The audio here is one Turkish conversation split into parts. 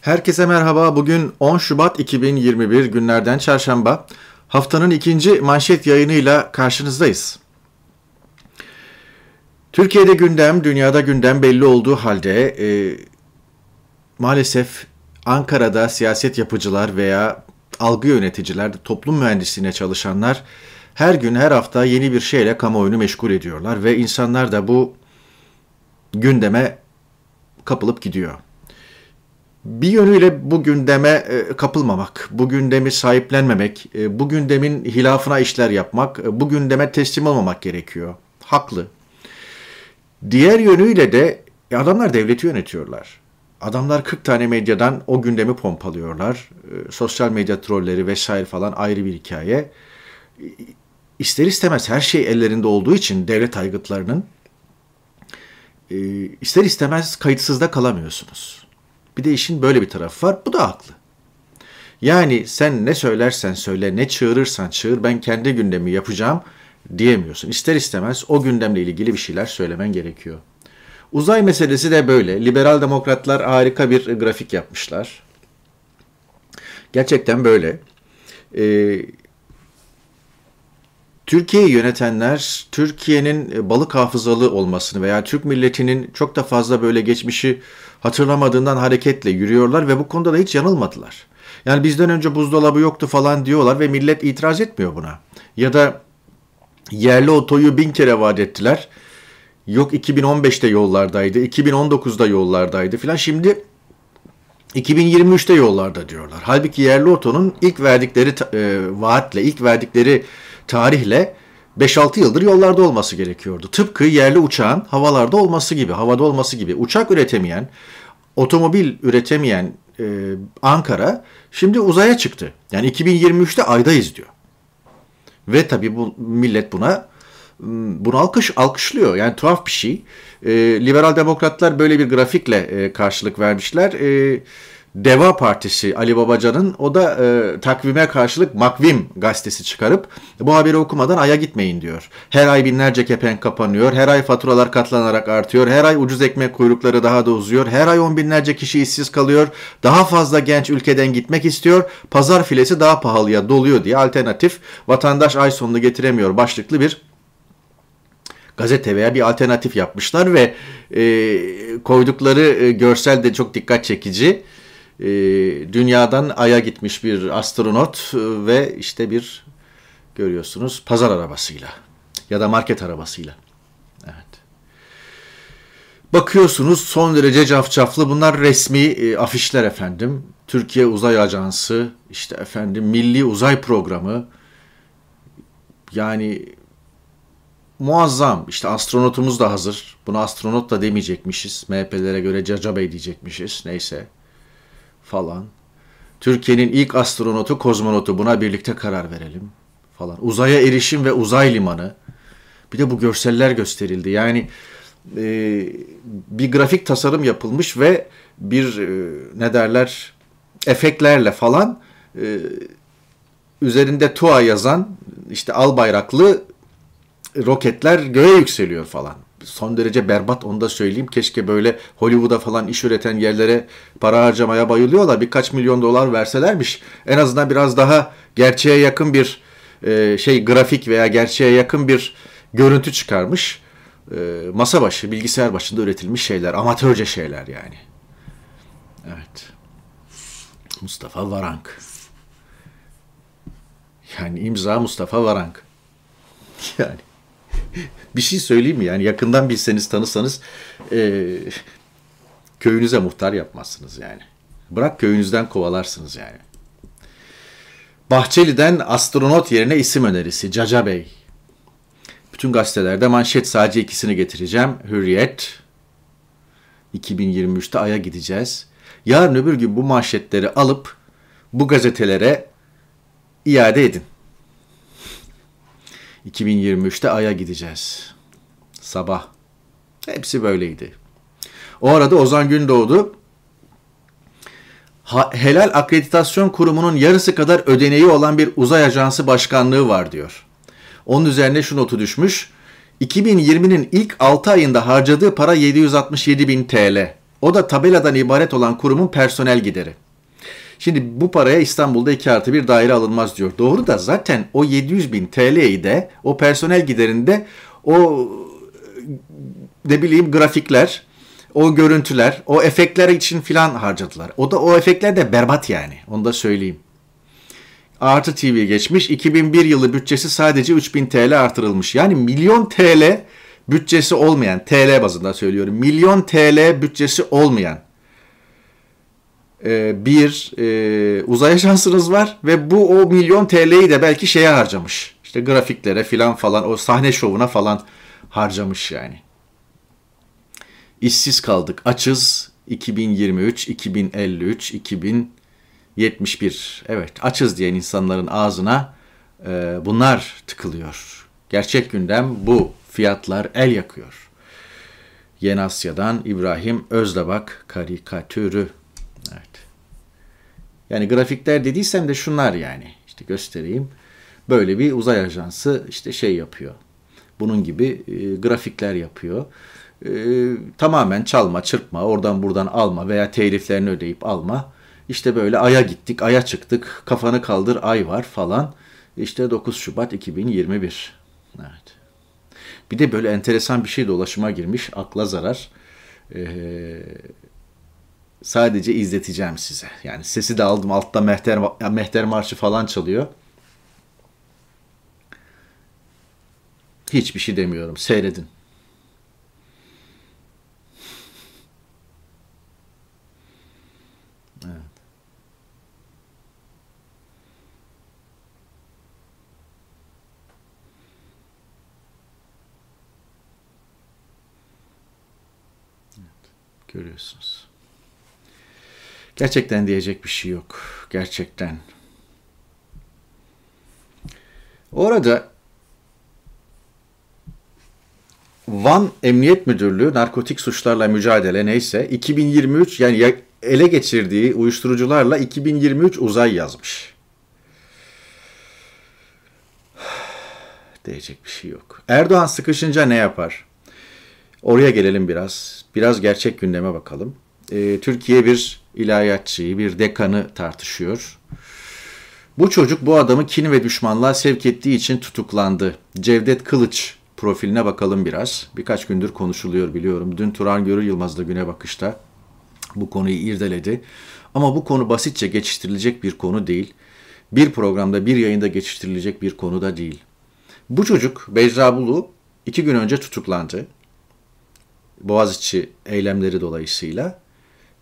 Herkese merhaba. Bugün 10 Şubat 2021 günlerden çarşamba. Haftanın ikinci manşet yayınıyla karşınızdayız. Türkiye'de gündem, dünyada gündem belli olduğu halde e, maalesef Ankara'da siyaset yapıcılar veya algı yöneticiler, toplum mühendisliğine çalışanlar her gün her hafta yeni bir şeyle kamuoyunu meşgul ediyorlar ve insanlar da bu gündeme kapılıp gidiyor bir yönüyle bu gündeme e, kapılmamak, bu gündemi sahiplenmemek, e, bu gündemin hilafına işler yapmak, e, bu gündeme teslim olmamak gerekiyor. Haklı. Diğer yönüyle de adamlar devleti yönetiyorlar. Adamlar 40 tane medyadan o gündemi pompalıyorlar. Sosyal medya trolleri vesaire falan ayrı bir hikaye. İster istemez her şey ellerinde olduğu için devlet aygıtlarının ister istemez kayıtsızda kalamıyorsunuz. Bir de işin böyle bir tarafı var. Bu da haklı. Yani sen ne söylersen söyle, ne çığırırsan çığır, ben kendi gündemi yapacağım diyemiyorsun. İster istemez o gündemle ilgili bir şeyler söylemen gerekiyor. Uzay meselesi de böyle. Liberal demokratlar harika bir grafik yapmışlar. Gerçekten böyle. Ee, Türkiye'yi yönetenler Türkiye'nin balık hafızalı olmasını veya Türk milletinin çok da fazla böyle geçmişi hatırlamadığından hareketle yürüyorlar ve bu konuda da hiç yanılmadılar. Yani bizden önce buzdolabı yoktu falan diyorlar ve millet itiraz etmiyor buna. Ya da yerli otoyu bin kere vaat ettiler. Yok 2015'te yollardaydı, 2019'da yollardaydı filan. Şimdi 2023'te yollarda diyorlar. Halbuki yerli otonun ilk verdikleri e, vaatle, ilk verdikleri tarihle 5-6 yıldır yollarda olması gerekiyordu. Tıpkı yerli uçağın havalarda olması gibi, havada olması gibi. Uçak üretemeyen, otomobil üretemeyen e, Ankara şimdi uzaya çıktı. Yani 2023'te aydayız diyor. Ve tabii bu millet buna bunu alkış alkışlıyor. Yani tuhaf bir şey. E, liberal demokratlar böyle bir grafikle e, karşılık vermişler. E, Deva Partisi Ali Babacan'ın o da e, takvime karşılık Makvim gazetesi çıkarıp bu haberi okumadan aya gitmeyin diyor. Her ay binlerce kepenk kapanıyor, her ay faturalar katlanarak artıyor, her ay ucuz ekmek kuyrukları daha da uzuyor, her ay on binlerce kişi işsiz kalıyor, daha fazla genç ülkeden gitmek istiyor, pazar filesi daha pahalıya doluyor diye alternatif vatandaş ay sonunu getiremiyor başlıklı bir gazete veya bir alternatif yapmışlar ve e, koydukları e, görsel de çok dikkat çekici. E, dünyadan Ay'a gitmiş bir astronot e, ve işte bir görüyorsunuz pazar arabasıyla ya da market arabasıyla. Evet. Bakıyorsunuz son derece cafcaflı bunlar resmi e, afişler efendim. Türkiye Uzay Ajansı, işte efendim Milli Uzay Programı. Yani muazzam. İşte astronotumuz da hazır. Buna astronot da demeyecekmişiz. MHP'lere göre Caca Bey diyecekmişiz. Neyse falan. Türkiye'nin ilk astronotu, kozmonotu buna birlikte karar verelim falan. Uzaya erişim ve uzay limanı. Bir de bu görseller gösterildi. Yani e, bir grafik tasarım yapılmış ve bir e, ne derler efektlerle falan e, üzerinde TUA yazan işte al bayraklı roketler göğe yükseliyor falan son derece berbat onu da söyleyeyim. Keşke böyle Hollywood'a falan iş üreten yerlere para harcamaya bayılıyorlar. Birkaç milyon dolar verselermiş. En azından biraz daha gerçeğe yakın bir e, şey grafik veya gerçeğe yakın bir görüntü çıkarmış. E, masa başı, bilgisayar başında üretilmiş şeyler. Amatörce şeyler yani. Evet. Mustafa Varank. Yani imza Mustafa Varank. Yani bir şey söyleyeyim mi? Yani yakından bilseniz tanısanız e, köyünüze muhtar yapmazsınız yani. Bırak köyünüzden kovalarsınız yani. Bahçeli'den astronot yerine isim önerisi Caca Bey. Bütün gazetelerde manşet sadece ikisini getireceğim. Hürriyet 2023'te Ay'a gideceğiz. Yarın öbür gün bu manşetleri alıp bu gazetelere iade edin. 2023'te Ay'a gideceğiz. Sabah. Hepsi böyleydi. O arada Ozan Gündoğdu Helal Akreditasyon Kurumu'nun yarısı kadar ödeneği olan bir uzay ajansı başkanlığı var diyor. Onun üzerine şu notu düşmüş. 2020'nin ilk 6 ayında harcadığı para 767 bin TL. O da tabeladan ibaret olan kurumun personel gideri. Şimdi bu paraya İstanbul'da 2 artı bir daire alınmaz diyor. Doğru da zaten o 700 bin TL'yi de o personel giderinde o ne bileyim grafikler, o görüntüler, o efektler için filan harcadılar. O da o efektler de berbat yani. Onu da söyleyeyim. Artı TV geçmiş. 2001 yılı bütçesi sadece 3000 TL artırılmış. Yani milyon TL bütçesi olmayan, TL bazında söylüyorum. Milyon TL bütçesi olmayan e, bir e, uzay ajansınız var ve bu o milyon TL'yi de belki şeye harcamış. İşte grafiklere filan falan o sahne şovuna falan harcamış yani. İşsiz kaldık. Açız 2023, 2053, 2071. Evet açız diyen insanların ağzına e, bunlar tıkılıyor. Gerçek gündem bu. Fiyatlar el yakıyor. Yeni Asya'dan İbrahim Özdabak karikatürü. Yani grafikler dediysem de şunlar yani. İşte göstereyim. Böyle bir uzay ajansı işte şey yapıyor. Bunun gibi e, grafikler yapıyor. E, tamamen çalma, çırpma, oradan buradan alma veya teliflerini ödeyip alma. İşte böyle aya gittik, aya çıktık, kafanı kaldır ay var falan. İşte 9 Şubat 2021. Evet. Bir de böyle enteresan bir şey dolaşıma girmiş, akla zarar. Ee, sadece izleteceğim size. Yani sesi de aldım, altta Mehter, Mehter Marşı falan çalıyor. Hiçbir şey demiyorum. Seyredin. Görüyorsunuz. Gerçekten diyecek bir şey yok. Gerçekten. Orada Van Emniyet Müdürlüğü narkotik suçlarla mücadele neyse 2023 yani ele geçirdiği uyuşturucularla 2023 uzay yazmış. Diyecek bir şey yok. Erdoğan sıkışınca ne yapar? Oraya gelelim biraz. Biraz gerçek gündeme bakalım. Ee, Türkiye bir ilahiyatçıyı, bir dekanı tartışıyor. Bu çocuk bu adamı kin ve düşmanlığa sevk ettiği için tutuklandı. Cevdet Kılıç profiline bakalım biraz. Birkaç gündür konuşuluyor biliyorum. Dün Turan Görür Yılmaz da güne bakışta bu konuyu irdeledi. Ama bu konu basitçe geçiştirilecek bir konu değil. Bir programda, bir yayında geçiştirilecek bir konu da değil. Bu çocuk Beyza Bulu iki gün önce tutuklandı. Boğaziçi eylemleri dolayısıyla.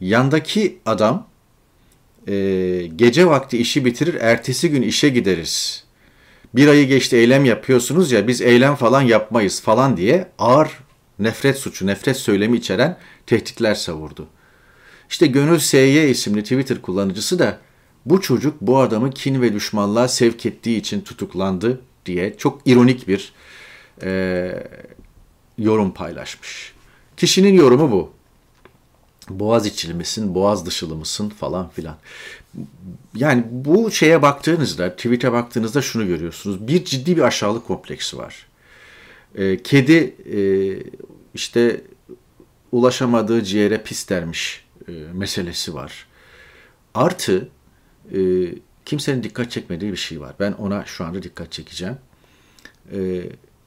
Yandaki adam e, gece vakti işi bitirir, ertesi gün işe gideriz bir ayı geçti eylem yapıyorsunuz ya biz eylem falan yapmayız falan diye ağır nefret suçu, nefret söylemi içeren tehditler savurdu. İşte Gönül SY isimli Twitter kullanıcısı da bu çocuk bu adamı kin ve düşmanlığa sevk ettiği için tutuklandı diye çok ironik bir e, yorum paylaşmış. Kişinin yorumu bu. Boğaz içili misin, boğaz dışılı mısın falan filan. Yani bu şeye baktığınızda, tweet'e baktığınızda şunu görüyorsunuz. Bir ciddi bir aşağılık kompleksi var. E, kedi e, işte ulaşamadığı ciğere pis dermiş e, meselesi var. Artı e, kimsenin dikkat çekmediği bir şey var. Ben ona şu anda dikkat çekeceğim. E,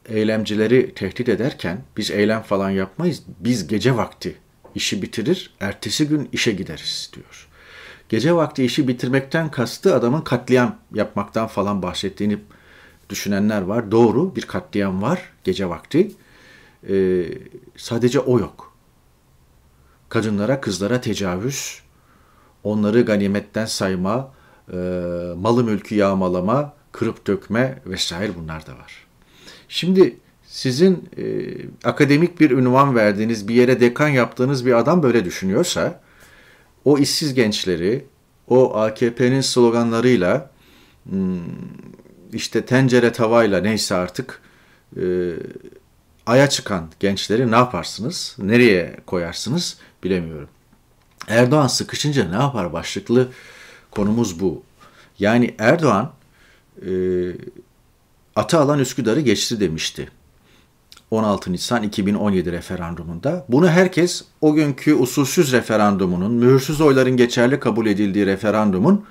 eylemcileri tehdit ederken biz eylem falan yapmayız. Biz gece vakti işi bitirir, ertesi gün işe gideriz diyor. Gece vakti işi bitirmekten kastı adamın katliam yapmaktan falan bahsettiğini düşünenler var. Doğru bir katliam var gece vakti. Ee, sadece o yok. Kadınlara, kızlara tecavüz, onları ganimetten sayma, e, malı mülkü yağmalama, kırıp dökme vesaire bunlar da var. Şimdi sizin e, akademik bir ünvan verdiğiniz, bir yere dekan yaptığınız bir adam böyle düşünüyorsa, o işsiz gençleri, o AKP'nin sloganlarıyla, hmm, işte tencere tavayla neyse artık e, aya çıkan gençleri ne yaparsınız, nereye koyarsınız bilemiyorum. Erdoğan sıkışınca ne yapar başlıklı konumuz bu. Yani Erdoğan e, ata alan Üsküdar'ı geçti demişti. 16 Nisan 2017 referandumunda. Bunu herkes o günkü usulsüz referandumunun, mühürsüz oyların geçerli kabul edildiği referandumun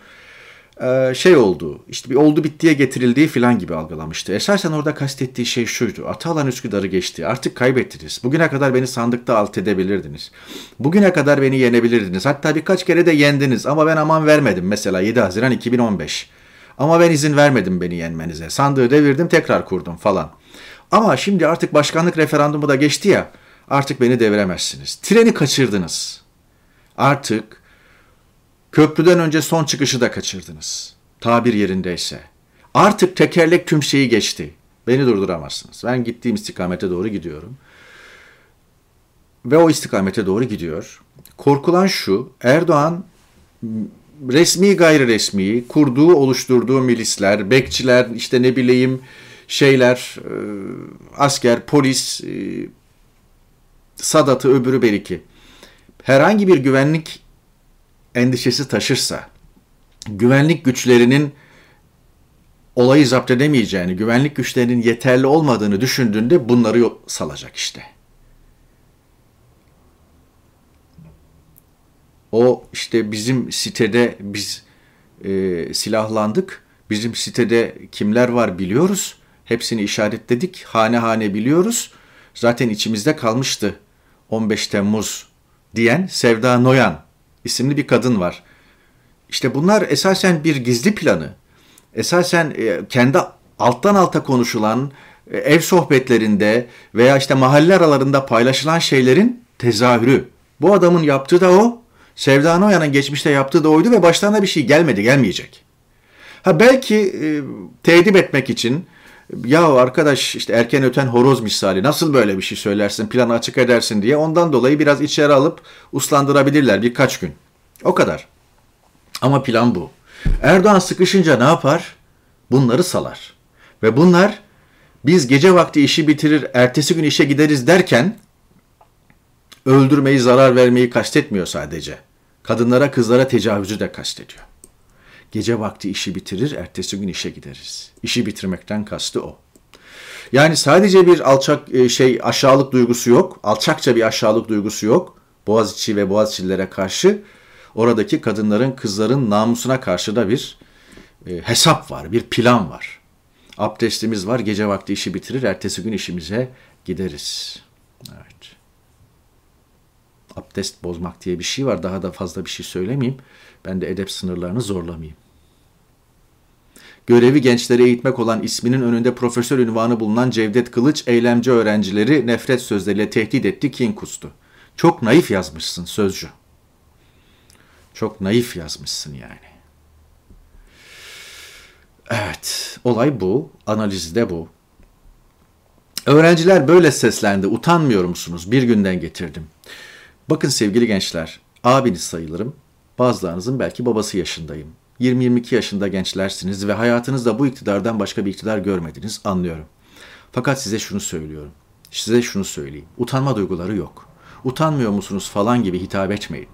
e, şey olduğu, işte bir oldu bittiye getirildiği filan gibi algılamıştı. Esasen orada kastettiği şey şuydu. Atalan Üsküdar'ı geçti. Artık kaybettiniz. Bugüne kadar beni sandıkta alt edebilirdiniz. Bugüne kadar beni yenebilirdiniz. Hatta birkaç kere de yendiniz ama ben aman vermedim. Mesela 7 Haziran 2015. Ama ben izin vermedim beni yenmenize. Sandığı devirdim tekrar kurdum falan. Ama şimdi artık başkanlık referandumu da geçti ya. Artık beni deviremezsiniz. Treni kaçırdınız. Artık köprüden önce son çıkışı da kaçırdınız. Tabir yerindeyse. Artık tekerlek tüm şeyi geçti. Beni durduramazsınız. Ben gittiğim istikamete doğru gidiyorum. Ve o istikamete doğru gidiyor. Korkulan şu, Erdoğan resmi gayri resmi kurduğu oluşturduğu milisler, bekçiler, işte ne bileyim şeyler, e, asker, polis, e, Sadat'ı öbürü beriki herhangi bir güvenlik endişesi taşırsa, güvenlik güçlerinin olayı zapt edemeyeceğini, güvenlik güçlerinin yeterli olmadığını düşündüğünde bunları salacak işte. O işte bizim sitede biz e, silahlandık. Bizim sitede kimler var biliyoruz. Hepsini işaretledik. Hane hane biliyoruz. Zaten içimizde kalmıştı 15 Temmuz diyen Sevda Noyan isimli bir kadın var. İşte bunlar esasen bir gizli planı. Esasen e, kendi alttan alta konuşulan e, ev sohbetlerinde veya işte mahalle aralarında paylaşılan şeylerin tezahürü. Bu adamın yaptığı da o. Sevda Noyan'ın geçmişte yaptığı da oydu ve başlarına bir şey gelmedi, gelmeyecek. Ha belki e, tedip etmek için ya arkadaş işte erken öten horoz misali nasıl böyle bir şey söylersin planı açık edersin diye ondan dolayı biraz içeri alıp uslandırabilirler birkaç gün. O kadar. Ama plan bu. Erdoğan sıkışınca ne yapar? Bunları salar. Ve bunlar biz gece vakti işi bitirir, ertesi gün işe gideriz derken öldürmeyi, zarar vermeyi kastetmiyor sadece. Kadınlara, kızlara tecavüzü de kastediyor. Gece vakti işi bitirir, ertesi gün işe gideriz. İşi bitirmekten kastı o. Yani sadece bir alçak e, şey aşağılık duygusu yok. Alçakça bir aşağılık duygusu yok. Boğaziçi ve Boğaziçi'lilere karşı oradaki kadınların, kızların namusuna karşı da bir e, hesap var, bir plan var. Abdestimiz var, gece vakti işi bitirir, ertesi gün işimize gideriz. Evet. Abdest bozmak diye bir şey var. Daha da fazla bir şey söylemeyeyim. Ben de edep sınırlarını zorlamayayım. Görevi gençleri eğitmek olan isminin önünde profesör ünvanı bulunan Cevdet Kılıç eylemci öğrencileri nefret sözleriyle tehdit etti, kin kustu. Çok naif yazmışsın sözcü. Çok naif yazmışsın yani. Evet, olay bu, analizi de bu. Öğrenciler böyle seslendi, utanmıyor musunuz? Bir günden getirdim. Bakın sevgili gençler, abiniz sayılırım. Bazılarınızın belki babası yaşındayım. 20-22 yaşında gençlersiniz ve hayatınızda bu iktidardan başka bir iktidar görmediniz anlıyorum. Fakat size şunu söylüyorum. Size şunu söyleyeyim. Utanma duyguları yok. Utanmıyor musunuz falan gibi hitap etmeyin.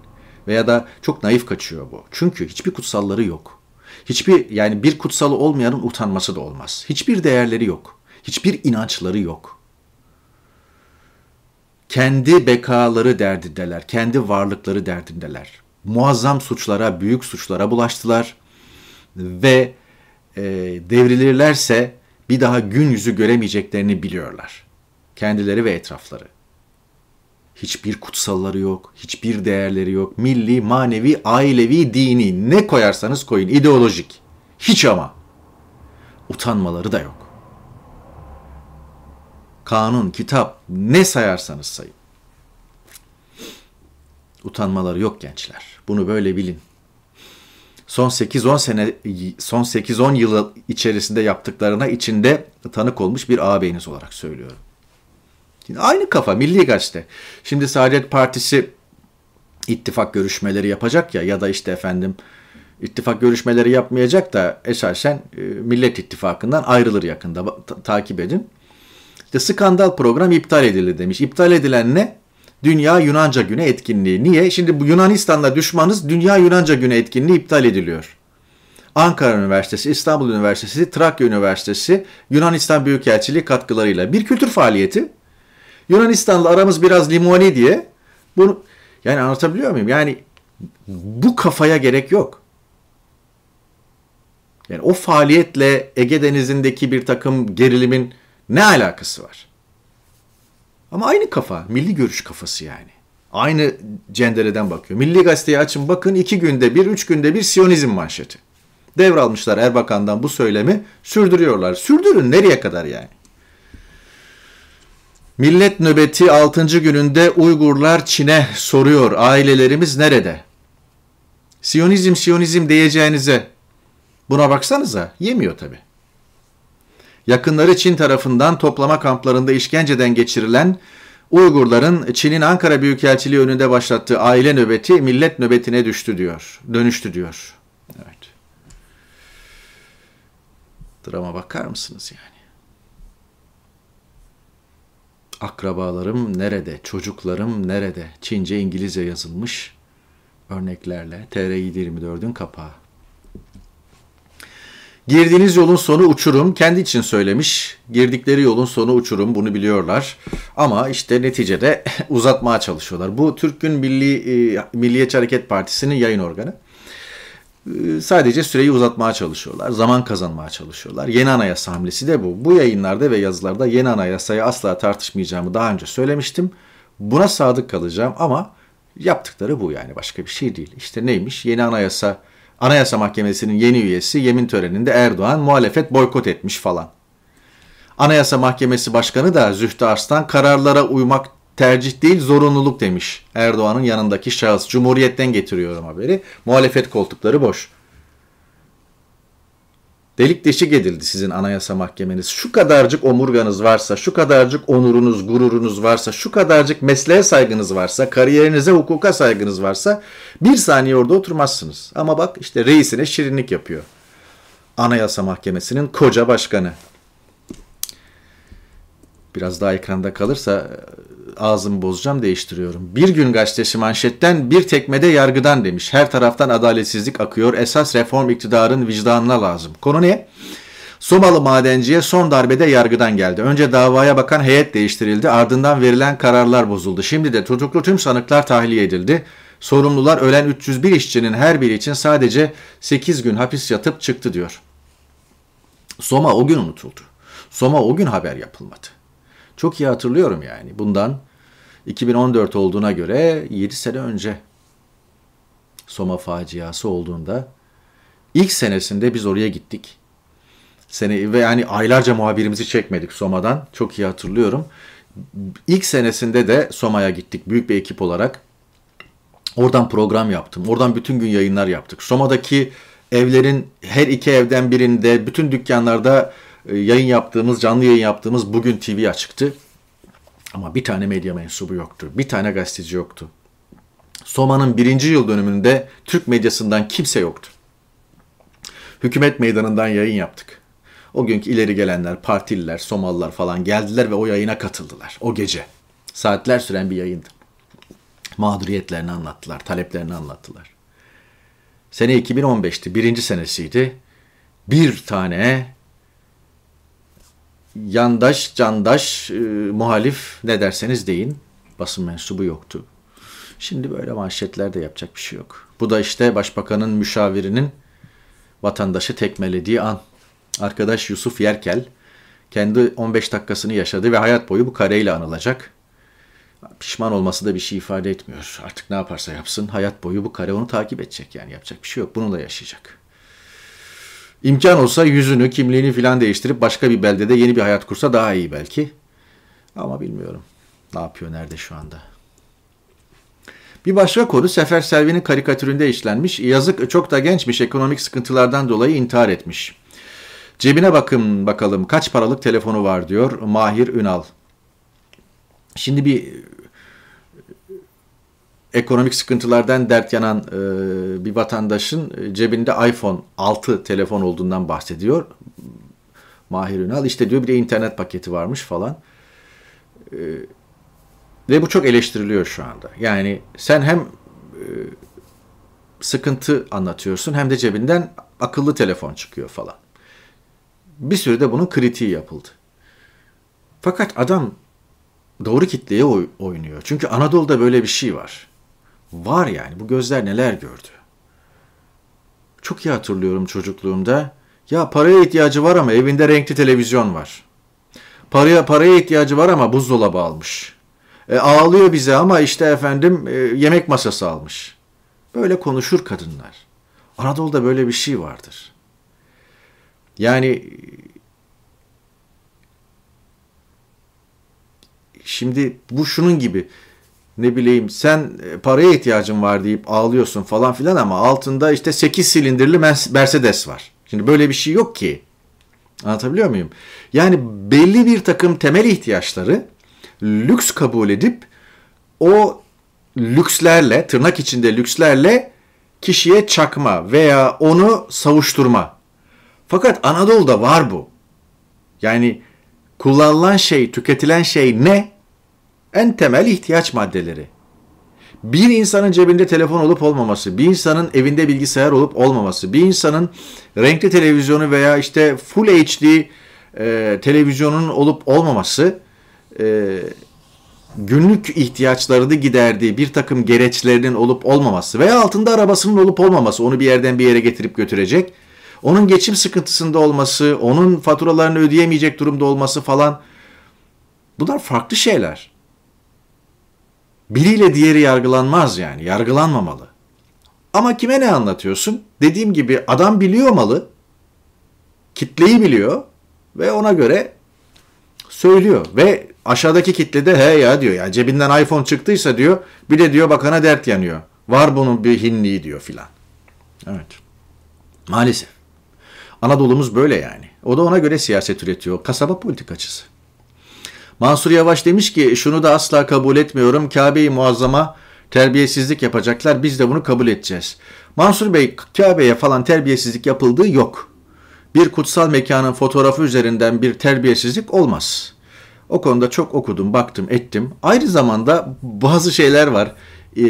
Veya da çok naif kaçıyor bu. Çünkü hiçbir kutsalları yok. Hiçbir yani bir kutsalı olmayanın utanması da olmaz. Hiçbir değerleri yok. Hiçbir inançları yok. Kendi bekaları derdindeler. Kendi varlıkları derdindeler muazzam suçlara, büyük suçlara bulaştılar ve e, devrilirlerse bir daha gün yüzü göremeyeceklerini biliyorlar. Kendileri ve etrafları. Hiçbir kutsalları yok, hiçbir değerleri yok. Milli, manevi, ailevi, dini ne koyarsanız koyun, ideolojik. Hiç ama. Utanmaları da yok. Kanun, kitap ne sayarsanız sayın. Utanmaları yok gençler. Bunu böyle bilin. Son 8-10 sene son 8-10 yıl içerisinde yaptıklarına içinde tanık olmuş bir ağabeyiniz olarak söylüyorum. Yine aynı kafa Milli Gazete. Şimdi Saadet Partisi ittifak görüşmeleri yapacak ya ya da işte efendim ittifak görüşmeleri yapmayacak da esasen e, Millet İttifakı'ndan ayrılır yakında. Ta- takip edin. İşte skandal program iptal edildi demiş. İptal edilen ne? Dünya Yunanca Günü etkinliği. Niye? Şimdi bu Yunanistan'la düşmanız Dünya Yunanca Günü etkinliği iptal ediliyor. Ankara Üniversitesi, İstanbul Üniversitesi, Trakya Üniversitesi, Yunanistan Büyükelçiliği katkılarıyla bir kültür faaliyeti Yunanistan'la aramız biraz limoni diye bunu yani anlatabiliyor muyum? Yani bu kafaya gerek yok. Yani o faaliyetle Ege Denizi'ndeki bir takım gerilimin ne alakası var? Ama aynı kafa, milli görüş kafası yani. Aynı cendereden bakıyor. Milli Gazete'yi açın bakın iki günde bir, üç günde bir Siyonizm manşeti. Devralmışlar Erbakan'dan bu söylemi sürdürüyorlar. Sürdürün nereye kadar yani? Millet nöbeti 6. gününde Uygurlar Çin'e soruyor ailelerimiz nerede? Siyonizm Siyonizm diyeceğinize buna baksanıza yemiyor tabi. Yakınları Çin tarafından toplama kamplarında işkenceden geçirilen Uygurların Çin'in Ankara Büyükelçiliği önünde başlattığı aile nöbeti millet nöbetine düştü diyor. Dönüştü diyor. Evet. Drama bakar mısınız yani? Akrabalarım nerede? Çocuklarım nerede? Çince, İngilizce yazılmış örneklerle TR 24'ün kapağı. Girdiğiniz yolun sonu uçurum. Kendi için söylemiş. Girdikleri yolun sonu uçurum. Bunu biliyorlar. Ama işte neticede uzatmaya çalışıyorlar. Bu Türk'ün Milli e, Milliyetçi Hareket Partisi'nin yayın organı. E, sadece süreyi uzatmaya çalışıyorlar. Zaman kazanmaya çalışıyorlar. Yeni anayasa hamlesi de bu. Bu yayınlarda ve yazılarda yeni anayasayı asla tartışmayacağımı daha önce söylemiştim. Buna sadık kalacağım ama yaptıkları bu yani başka bir şey değil. İşte neymiş? Yeni anayasa Anayasa Mahkemesi'nin yeni üyesi yemin töreninde Erdoğan muhalefet boykot etmiş falan. Anayasa Mahkemesi Başkanı da Zühtü Arslan kararlara uymak tercih değil zorunluluk demiş. Erdoğan'ın yanındaki şahıs. Cumhuriyet'ten getiriyorum haberi. Muhalefet koltukları boş. Delik deşik edildi sizin anayasa mahkemeniz. Şu kadarcık omurganız varsa, şu kadarcık onurunuz, gururunuz varsa, şu kadarcık mesleğe saygınız varsa, kariyerinize, hukuka saygınız varsa bir saniye orada oturmazsınız. Ama bak işte reisine şirinlik yapıyor. Anayasa Mahkemesi'nin koca başkanı. Biraz daha ekranda kalırsa ağzımı bozacağım değiştiriyorum. Bir gün gazetesi manşetten bir tekmede yargıdan demiş. Her taraftan adaletsizlik akıyor. Esas reform iktidarın vicdanına lazım. Konu ne? Somalı madenciye son darbede yargıdan geldi. Önce davaya bakan heyet değiştirildi. Ardından verilen kararlar bozuldu. Şimdi de tutuklu tüm sanıklar tahliye edildi. Sorumlular ölen 301 işçinin her biri için sadece 8 gün hapis yatıp çıktı diyor. Soma o gün unutuldu. Soma o gün haber yapılmadı. Çok iyi hatırlıyorum yani. Bundan 2014 olduğuna göre 7 sene önce Soma faciası olduğunda ilk senesinde biz oraya gittik. Sene ve yani aylarca muhabirimizi çekmedik Soma'dan. Çok iyi hatırlıyorum. İlk senesinde de Soma'ya gittik büyük bir ekip olarak. Oradan program yaptım. Oradan bütün gün yayınlar yaptık. Soma'daki evlerin her iki evden birinde bütün dükkanlarda yayın yaptığımız, canlı yayın yaptığımız Bugün TV açıktı. Ama bir tane medya mensubu yoktu. Bir tane gazeteci yoktu. Soma'nın birinci yıl dönümünde Türk medyasından kimse yoktu. Hükümet meydanından yayın yaptık. O günkü ileri gelenler, partililer, Somalılar falan geldiler ve o yayına katıldılar. O gece. Saatler süren bir yayındı. Mağduriyetlerini anlattılar, taleplerini anlattılar. Sene 2015'ti, birinci senesiydi. Bir tane yandaş, candaş, e, muhalif ne derseniz deyin basın mensubu yoktu. Şimdi böyle manşetlerde yapacak bir şey yok. Bu da işte başbakanın müşavirinin vatandaşı tekmelediği an. Arkadaş Yusuf Yerkel kendi 15 dakikasını yaşadı ve hayat boyu bu kareyle anılacak. Pişman olması da bir şey ifade etmiyor. Artık ne yaparsa yapsın hayat boyu bu kare onu takip edecek yani yapacak bir şey yok. Bunu da yaşayacak. İmkan olsa yüzünü, kimliğini filan değiştirip başka bir beldede yeni bir hayat kursa daha iyi belki. Ama bilmiyorum. Ne yapıyor, nerede şu anda? Bir başka konu Sefer Selvi'nin karikatüründe işlenmiş. Yazık çok da gençmiş ekonomik sıkıntılardan dolayı intihar etmiş. Cebine bakın bakalım kaç paralık telefonu var diyor Mahir Ünal. Şimdi bir ekonomik sıkıntılardan dert yanan e, bir vatandaşın e, cebinde iPhone 6 telefon olduğundan bahsediyor. Mahir Ünal işte diyor bir de internet paketi varmış falan. E, ve bu çok eleştiriliyor şu anda. Yani sen hem e, sıkıntı anlatıyorsun hem de cebinden akıllı telefon çıkıyor falan. Bir sürede bunun kritiği yapıldı. Fakat adam doğru kitleye oy- oynuyor. Çünkü Anadolu'da böyle bir şey var. Var yani bu gözler neler gördü. Çok iyi hatırlıyorum çocukluğumda. Ya paraya ihtiyacı var ama evinde renkli televizyon var. Paraya paraya ihtiyacı var ama buzdolabı almış. E, ağlıyor bize ama işte efendim e, yemek masası almış. Böyle konuşur kadınlar. Anadolu'da böyle bir şey vardır. Yani şimdi bu şunun gibi ne bileyim sen e, paraya ihtiyacın var deyip ağlıyorsun falan filan ama altında işte 8 silindirli Mercedes var. Şimdi böyle bir şey yok ki. Anlatabiliyor muyum? Yani belli bir takım temel ihtiyaçları lüks kabul edip o lükslerle, tırnak içinde lükslerle kişiye çakma veya onu savuşturma. Fakat Anadolu'da var bu. Yani kullanılan şey, tüketilen şey ne? En temel ihtiyaç maddeleri. Bir insanın cebinde telefon olup olmaması, bir insanın evinde bilgisayar olup olmaması, bir insanın renkli televizyonu veya işte full HD e, televizyonun olup olmaması e, günlük ihtiyaçlarını giderdiği bir takım gereçlerinin olup olmaması veya altında arabasının olup olmaması onu bir yerden bir yere getirip götürecek. Onun geçim sıkıntısında olması, onun faturalarını ödeyemeyecek durumda olması falan bunlar farklı şeyler. Biriyle diğeri yargılanmaz yani, yargılanmamalı. Ama kime ne anlatıyorsun? Dediğim gibi adam biliyor malı, kitleyi biliyor ve ona göre söylüyor. Ve aşağıdaki kitlede he ya diyor. Yani cebinden iPhone çıktıysa diyor bir de diyor bakana dert yanıyor. Var bunun bir hinliği diyor filan. Evet. Maalesef. Anadolu'muz böyle yani. O da ona göre siyaset üretiyor. Kasaba politikacısı. Mansur Yavaş demiş ki şunu da asla kabul etmiyorum. Kabe-i Muazzama terbiyesizlik yapacaklar. Biz de bunu kabul edeceğiz. Mansur Bey Kabe'ye falan terbiyesizlik yapıldığı yok. Bir kutsal mekanın fotoğrafı üzerinden bir terbiyesizlik olmaz. O konuda çok okudum, baktım, ettim. Aynı zamanda bazı şeyler var e,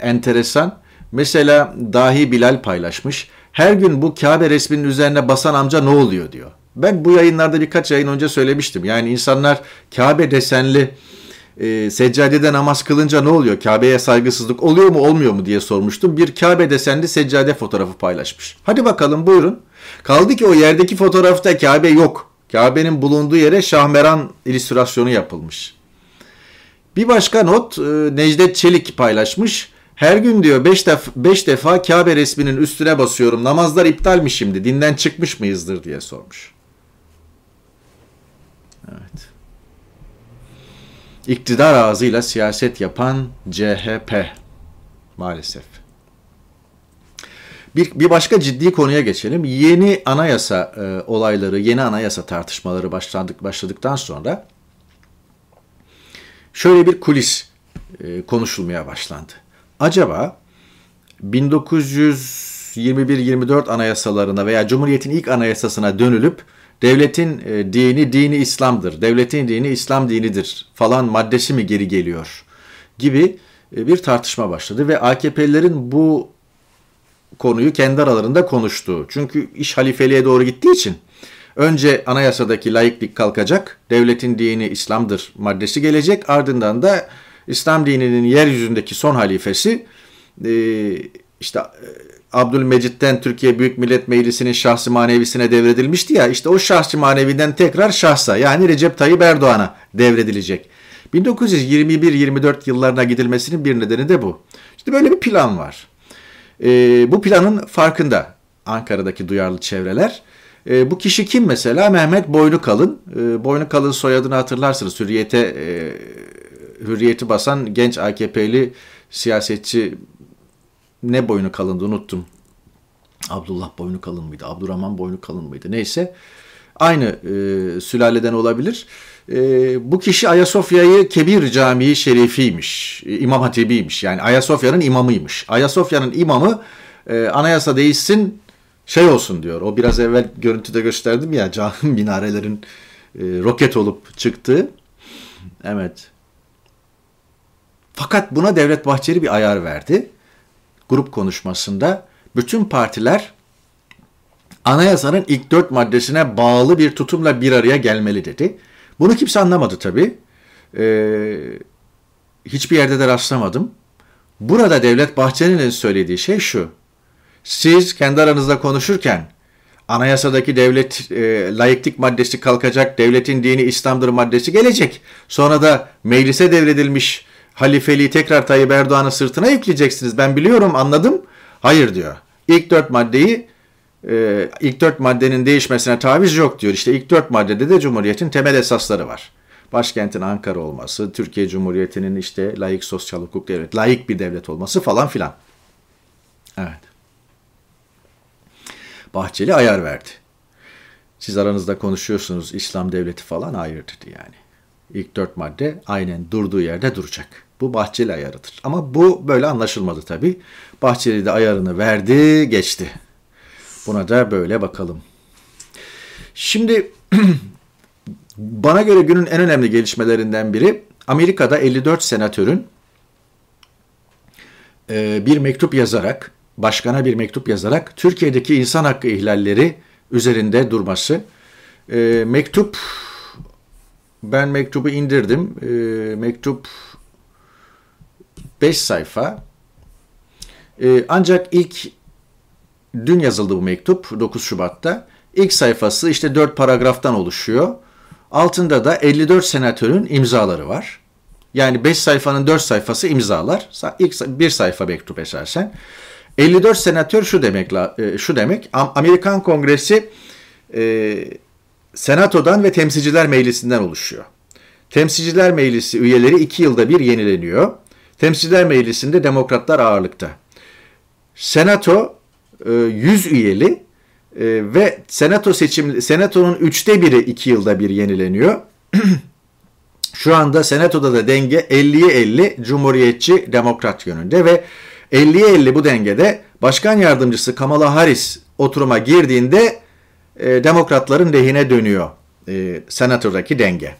enteresan. Mesela Dahi Bilal paylaşmış. Her gün bu Kabe resminin üzerine basan amca ne oluyor diyor. Ben bu yayınlarda birkaç yayın önce söylemiştim. Yani insanlar Kabe desenli e, seccadede namaz kılınca ne oluyor? Kabe'ye saygısızlık oluyor mu olmuyor mu diye sormuştum. Bir Kabe desenli seccade fotoğrafı paylaşmış. Hadi bakalım buyurun. Kaldı ki o yerdeki fotoğrafta Kabe yok. Kabe'nin bulunduğu yere Şahmeran illüstrasyonu yapılmış. Bir başka not e, Necdet Çelik paylaşmış. Her gün diyor 5 def beş defa Kabe resminin üstüne basıyorum. Namazlar iptal mi şimdi? Dinden çıkmış mıyızdır diye sormuş. Evet. İktidar ağzıyla siyaset yapan CHP maalesef. Bir, bir başka ciddi konuya geçelim. Yeni anayasa e, olayları, yeni anayasa tartışmaları başladık başladıktan sonra şöyle bir kulis e, konuşulmaya başlandı. Acaba 1921-24 anayasalarına veya Cumhuriyet'in ilk anayasasına dönülüp devletin e, dini dini İslam'dır, devletin dini İslam dinidir falan maddesi mi geri geliyor gibi e, bir tartışma başladı ve AKP'lilerin bu konuyu kendi aralarında konuştu. Çünkü iş halifeliğe doğru gittiği için önce anayasadaki laiklik kalkacak, devletin dini İslam'dır maddesi gelecek, ardından da İslam dininin yeryüzündeki son halifesi e, işte e, Abdülmecit'ten Türkiye Büyük Millet Meclisi'nin şahsi manevisine devredilmişti ya işte o şahsi maneviden tekrar şahsa yani Recep Tayyip Erdoğan'a devredilecek. 1921-24 yıllarına gidilmesinin bir nedeni de bu. İşte böyle bir plan var. E, bu planın farkında Ankara'daki duyarlı çevreler. E, bu kişi kim mesela? Mehmet Boynukalın. E, Boynukalın soyadını hatırlarsınız. Hürriyete e, hürriyeti basan genç AKP'li siyasetçi ne boynu kalındı unuttum. Abdullah boynu kalın mıydı? Abdurrahman boynu kalın mıydı? Neyse. Aynı e, sülaleden olabilir. E, bu kişi Ayasofya'yı Kebir Camii Şerifiymiş. E, İmam Hatibiymiş. Yani Ayasofya'nın imamıymış. Ayasofya'nın imamı e, anayasa değişsin şey olsun diyor. O biraz evvel görüntüde gösterdim ya cami minarelerin e, roket olup çıktığı. Evet. Fakat buna Devlet Bahçeli bir ayar verdi. Grup konuşmasında bütün partiler anayasanın ilk dört maddesine bağlı bir tutumla bir araya gelmeli dedi. Bunu kimse anlamadı tabii. e, hiçbir yerde de rastlamadım. Burada Devlet Bahçeli'nin söylediği şey şu. Siz kendi aranızda konuşurken anayasadaki devlet e, layıklık maddesi kalkacak, devletin dini İslam'dır maddesi gelecek. Sonra da meclise devredilmiş halifeliği tekrar Tayyip Erdoğan'ın sırtına yükleyeceksiniz. Ben biliyorum, anladım. Hayır diyor. İlk dört maddeyi e, ilk dört maddenin değişmesine taviz yok diyor. İşte ilk dört maddede de Cumhuriyet'in temel esasları var. Başkentin Ankara olması, Türkiye Cumhuriyeti'nin işte layık sosyal hukuk devlet, layık bir devlet olması falan filan. Evet. Bahçeli ayar verdi. Siz aranızda konuşuyorsunuz İslam devleti falan hayır dedi yani. İlk dört madde aynen durduğu yerde duracak. Bu Bahçeli ayarıdır. Ama bu böyle anlaşılmadı tabii. Bahçeli de ayarını verdi, geçti. Buna da böyle bakalım. Şimdi bana göre günün en önemli gelişmelerinden biri Amerika'da 54 senatörün e, bir mektup yazarak, başkana bir mektup yazarak Türkiye'deki insan hakkı ihlalleri üzerinde durması. E, mektup, ben mektubu indirdim. E, mektup 5 sayfa. Ancak ilk dün yazıldı bu mektup 9 Şubat'ta. İlk sayfası işte 4 paragraftan oluşuyor. Altında da 54 senatörün imzaları var. Yani 5 sayfanın 4 sayfası imzalar. İlk bir sayfa mektup esasen. 54 senatör şu demek e, şu demek. Amerikan Kongresi e, Senato'dan ve Temsilciler Meclisi'nden oluşuyor. Temsilciler Meclisi üyeleri 2 yılda bir yenileniyor. Temsilciler Meclisi'nde demokratlar ağırlıkta. Senato 100 e, üyeli e, ve senato seçim senatonun üçte biri iki yılda bir yenileniyor. Şu anda senatoda da denge 50'ye 50 cumhuriyetçi demokrat yönünde ve 50'ye 50 bu dengede başkan yardımcısı Kamala Harris oturuma girdiğinde e, demokratların lehine dönüyor e, senatodaki denge.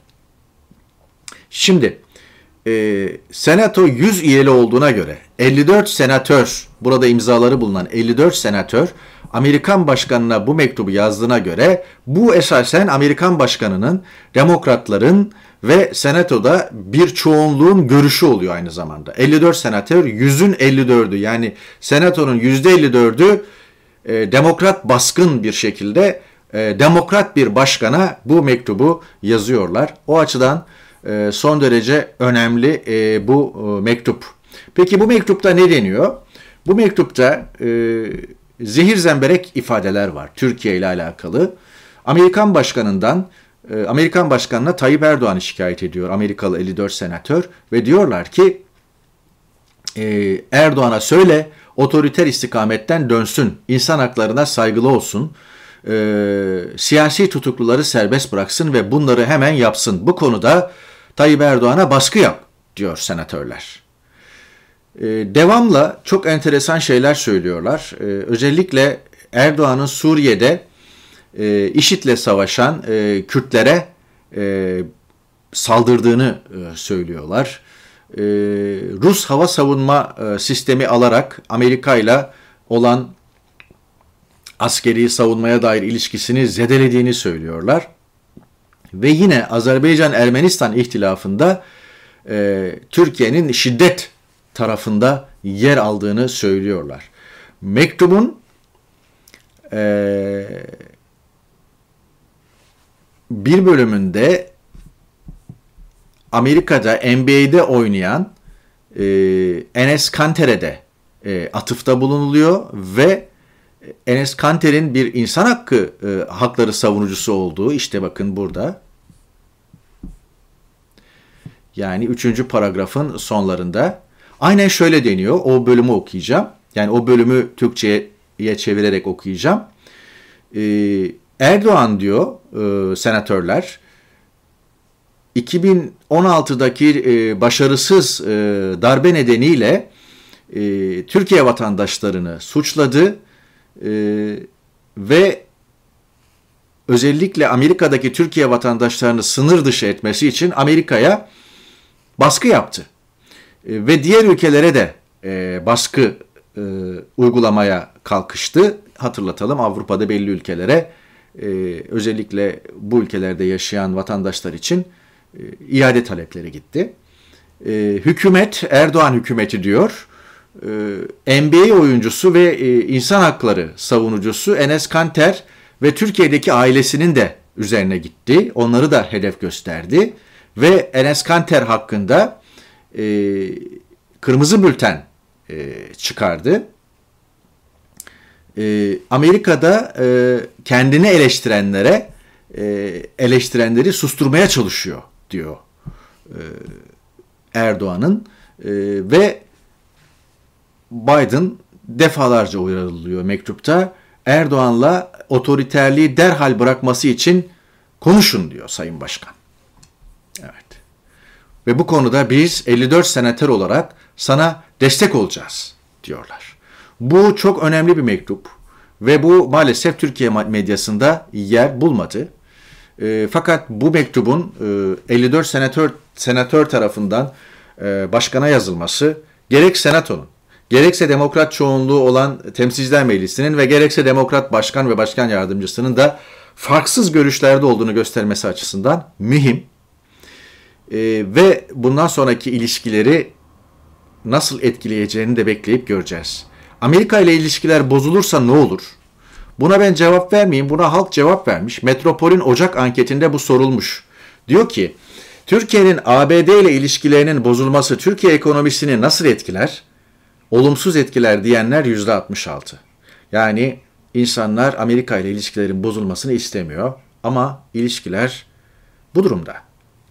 Şimdi e, senato 100 üyeli olduğuna göre 54 senatör burada imzaları bulunan 54 senatör Amerikan başkanına bu mektubu yazdığına göre bu esasen Amerikan başkanının demokratların ve senatoda bir çoğunluğun görüşü oluyor aynı zamanda. 54 senatör 100'ün 54'ü yani senatonun %54'ü e, demokrat baskın bir şekilde e, demokrat bir başkana bu mektubu yazıyorlar. O açıdan e, son derece önemli e, bu e, mektup. Peki bu mektupta ne deniyor? Bu mektupta e, zehir zemberek ifadeler var Türkiye ile alakalı. Amerikan başkanından e, Amerikan başkanına Tayyip Erdoğan'ı şikayet ediyor Amerikalı 54 senatör ve diyorlar ki e, Erdoğan'a söyle otoriter istikametten dönsün, insan haklarına saygılı olsun, e, siyasi tutukluları serbest bıraksın ve bunları hemen yapsın. Bu konuda Tayyip Erdoğan'a baskı yap diyor senatörler. Ee, devamla çok enteresan şeyler söylüyorlar. Ee, özellikle Erdoğan'ın Suriye'de e, IŞİD'le savaşan e, Kürtlere e, saldırdığını söylüyorlar. Rus hava savunma sistemi alarak Amerika ile olan askeri savunmaya dair ilişkisini zedelediğini söylüyorlar. Ve yine Azerbaycan-Ermenistan ihtilafında Türkiye'nin şiddet tarafında yer aldığını söylüyorlar. Mektubun e, bir bölümünde Amerika'da NBA'de oynayan e, Enes Kanter'e de e, atıfta bulunuluyor ve Enes Kanter'in bir insan hakkı e, hakları savunucusu olduğu işte bakın burada yani üçüncü paragrafın sonlarında Aynen şöyle deniyor. O bölümü okuyacağım. Yani o bölümü Türkçe'ye çevirerek okuyacağım. Ee, Erdoğan diyor e, senatörler 2016'daki e, başarısız e, darbe nedeniyle e, Türkiye vatandaşlarını suçladı e, ve özellikle Amerika'daki Türkiye vatandaşlarını sınır dışı etmesi için Amerika'ya baskı yaptı. E, ve diğer ülkelere de e, baskı e, uygulamaya kalkıştı. Hatırlatalım Avrupa'da belli ülkelere e, özellikle bu ülkelerde yaşayan vatandaşlar için iade talepleri gitti. Hükümet, Erdoğan hükümeti diyor, NBA oyuncusu ve insan hakları savunucusu Enes Kanter ve Türkiye'deki ailesinin de üzerine gitti. Onları da hedef gösterdi ve Enes Kanter hakkında kırmızı bülten çıkardı e, Amerika'da e, kendini eleştirenlere e, eleştirenleri susturmaya çalışıyor diyor e, Erdoğan'ın e, ve Biden defalarca uyarılıyor mektupta Erdoğan'la otoriterliği derhal bırakması için konuşun diyor Sayın Başkan. Evet. Ve bu konuda biz 54 senatör olarak sana destek olacağız diyorlar. Bu çok önemli bir mektup ve bu maalesef Türkiye medyasında yer bulmadı. E, fakat bu mektubun e, 54 senatör senatör tarafından e, başkana yazılması gerek senatonun gerekse demokrat çoğunluğu olan Temsilciler Meclisi'nin ve gerekse demokrat başkan ve başkan yardımcısının da farksız görüşlerde olduğunu göstermesi açısından mühim. E, ve bundan sonraki ilişkileri nasıl etkileyeceğini de bekleyip göreceğiz. Amerika ile ilişkiler bozulursa ne olur? Buna ben cevap vermeyeyim. Buna halk cevap vermiş. Metropol'ün Ocak anketinde bu sorulmuş. Diyor ki Türkiye'nin ABD ile ilişkilerinin bozulması Türkiye ekonomisini nasıl etkiler? Olumsuz etkiler diyenler %66. Yani insanlar Amerika ile ilişkilerin bozulmasını istemiyor ama ilişkiler bu durumda.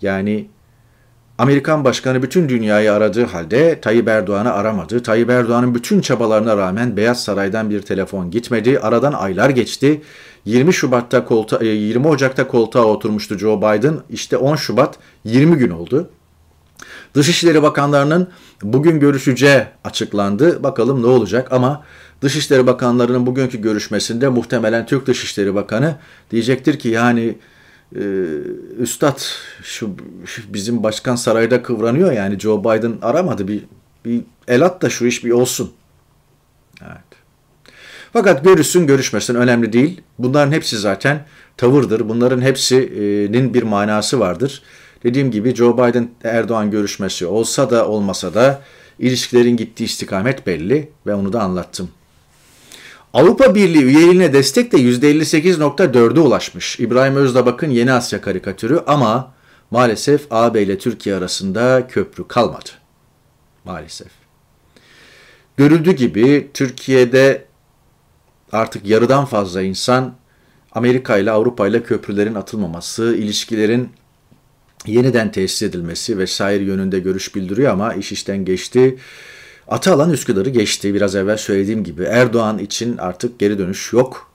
Yani Amerikan başkanı bütün dünyayı aradığı halde Tayyip Erdoğan'ı aramadı. Tayyip Erdoğan'ın bütün çabalarına rağmen Beyaz Saray'dan bir telefon gitmedi. Aradan aylar geçti. 20 Şubat'ta koltuğa, 20 e, Ocak'ta koltuğa oturmuştu Joe Biden. İşte 10 Şubat 20 gün oldu. Dışişleri Bakanlarının bugün görüşeceği açıklandı. Bakalım ne olacak ama Dışişleri Bakanlarının bugünkü görüşmesinde muhtemelen Türk Dışişleri Bakanı diyecektir ki yani ee, Üstad şu bizim başkan sarayda kıvranıyor yani Joe Biden aramadı bir bir el at da şu iş bir olsun. Evet. Fakat görüşsün görüşmesin önemli değil. Bunların hepsi zaten tavırdır. Bunların hepsinin bir manası vardır. Dediğim gibi Joe Biden Erdoğan görüşmesi olsa da olmasa da ilişkilerin gittiği istikamet belli ve onu da anlattım. Avrupa Birliği üyeliğine destek de %58.4'e ulaşmış. İbrahim Özdabak'ın Yeni Asya karikatürü ama maalesef AB ile Türkiye arasında köprü kalmadı. Maalesef. Görüldüğü gibi Türkiye'de artık yarıdan fazla insan Amerika ile Avrupa ile köprülerin atılmaması, ilişkilerin yeniden tesis edilmesi vesaire yönünde görüş bildiriyor ama iş işten geçti. Atalan Üsküdar'ı geçti. Biraz evvel söylediğim gibi Erdoğan için artık geri dönüş yok.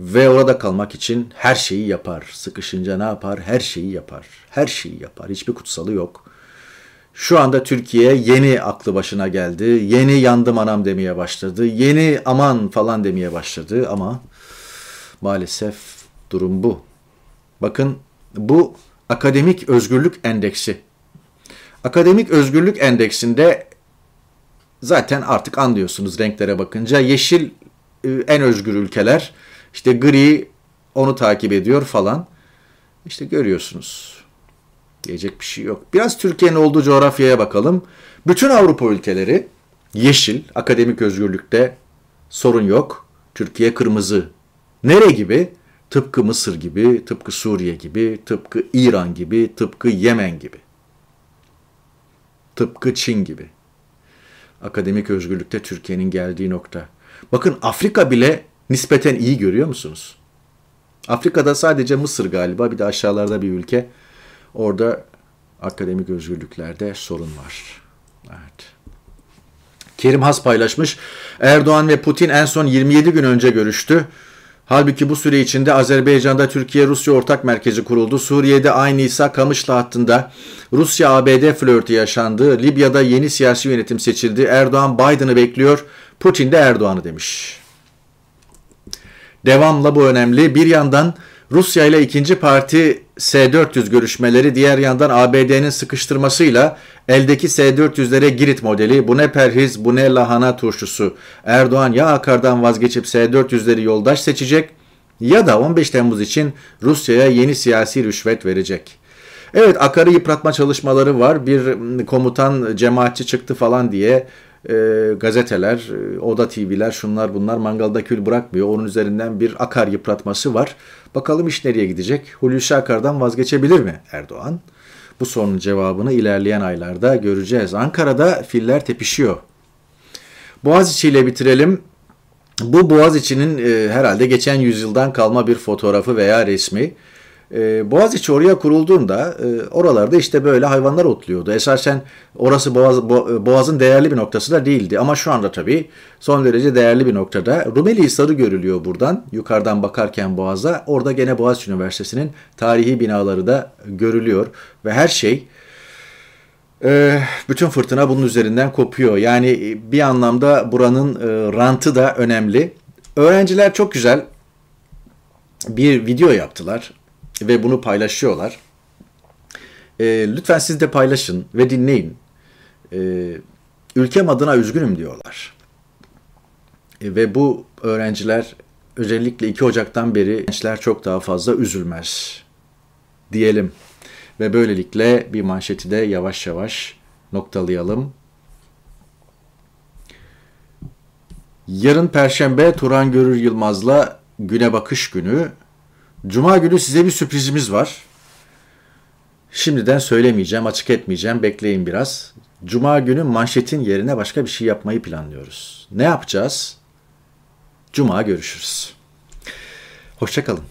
Ve orada kalmak için her şeyi yapar. Sıkışınca ne yapar? Her şeyi yapar. Her şeyi yapar. Hiçbir kutsalı yok. Şu anda Türkiye yeni aklı başına geldi. Yeni yandım anam demeye başladı. Yeni aman falan demeye başladı ama maalesef durum bu. Bakın bu akademik özgürlük endeksi. Akademik özgürlük endeksinde zaten artık anlıyorsunuz renklere bakınca. Yeşil e, en özgür ülkeler, işte gri onu takip ediyor falan. İşte görüyorsunuz. Diyecek bir şey yok. Biraz Türkiye'nin olduğu coğrafyaya bakalım. Bütün Avrupa ülkeleri yeşil, akademik özgürlükte sorun yok. Türkiye kırmızı. Nere gibi? Tıpkı Mısır gibi, tıpkı Suriye gibi, tıpkı İran gibi, tıpkı Yemen gibi. Tıpkı Çin gibi akademik özgürlükte Türkiye'nin geldiği nokta. Bakın Afrika bile nispeten iyi görüyor musunuz? Afrika'da sadece Mısır galiba bir de aşağılarda bir ülke. Orada akademik özgürlüklerde sorun var. Evet. Kerim Has paylaşmış. Erdoğan ve Putin en son 27 gün önce görüştü. Halbuki bu süre içinde Azerbaycan'da Türkiye-Rusya ortak merkezi kuruldu. Suriye'de aynı İsa Kamışlı hattında Rusya-ABD flörtü yaşandı. Libya'da yeni siyasi yönetim seçildi. Erdoğan Biden'ı bekliyor. Putin de Erdoğan'ı demiş. Devamla bu önemli. Bir yandan Rusya ile ikinci parti S-400 görüşmeleri, diğer yandan ABD'nin sıkıştırmasıyla eldeki S-400'lere Girit modeli, bu ne perhiz, bu ne lahana turşusu. Erdoğan ya Akar'dan vazgeçip S-400'leri yoldaş seçecek ya da 15 Temmuz için Rusya'ya yeni siyasi rüşvet verecek. Evet akarı yıpratma çalışmaları var. Bir komutan cemaatçi çıktı falan diye e, gazeteler, e, Oda TV'ler, şunlar bunlar mangalda kül bırakmıyor. Onun üzerinden bir akar yıpratması var. Bakalım iş nereye gidecek? Hulusi Akar'dan vazgeçebilir mi Erdoğan? Bu sorunun cevabını ilerleyen aylarda göreceğiz. Ankara'da filler tepişiyor. Boğaziçi ile bitirelim. Bu Boğaziçi'nin e, herhalde geçen yüzyıldan kalma bir fotoğrafı veya resmi. E, Boğaziçi oraya kurulduğunda e, oralarda işte böyle hayvanlar otluyordu. Esasen orası Boğaz, Bo, Boğaz'ın değerli bir noktası da değildi. Ama şu anda tabii son derece değerli bir noktada. Rumeli Hisarı görülüyor buradan. Yukarıdan bakarken Boğaz'a. Orada gene Boğaziçi Üniversitesi'nin tarihi binaları da görülüyor. Ve her şey e, bütün fırtına bunun üzerinden kopuyor. Yani bir anlamda buranın e, rantı da önemli. Öğrenciler çok güzel bir video yaptılar ve bunu paylaşıyorlar. E, lütfen siz de paylaşın ve dinleyin. E, ülkem adına üzgünüm diyorlar. E, ve bu öğrenciler özellikle 2 Ocak'tan beri gençler çok daha fazla üzülmez diyelim. Ve böylelikle bir manşeti de yavaş yavaş noktalayalım. Yarın Perşembe Turan Görür Yılmaz'la Güne Bakış Günü. Cuma günü size bir sürprizimiz var. Şimdiden söylemeyeceğim, açık etmeyeceğim. Bekleyin biraz. Cuma günü manşetin yerine başka bir şey yapmayı planlıyoruz. Ne yapacağız? Cuma görüşürüz. Hoşçakalın.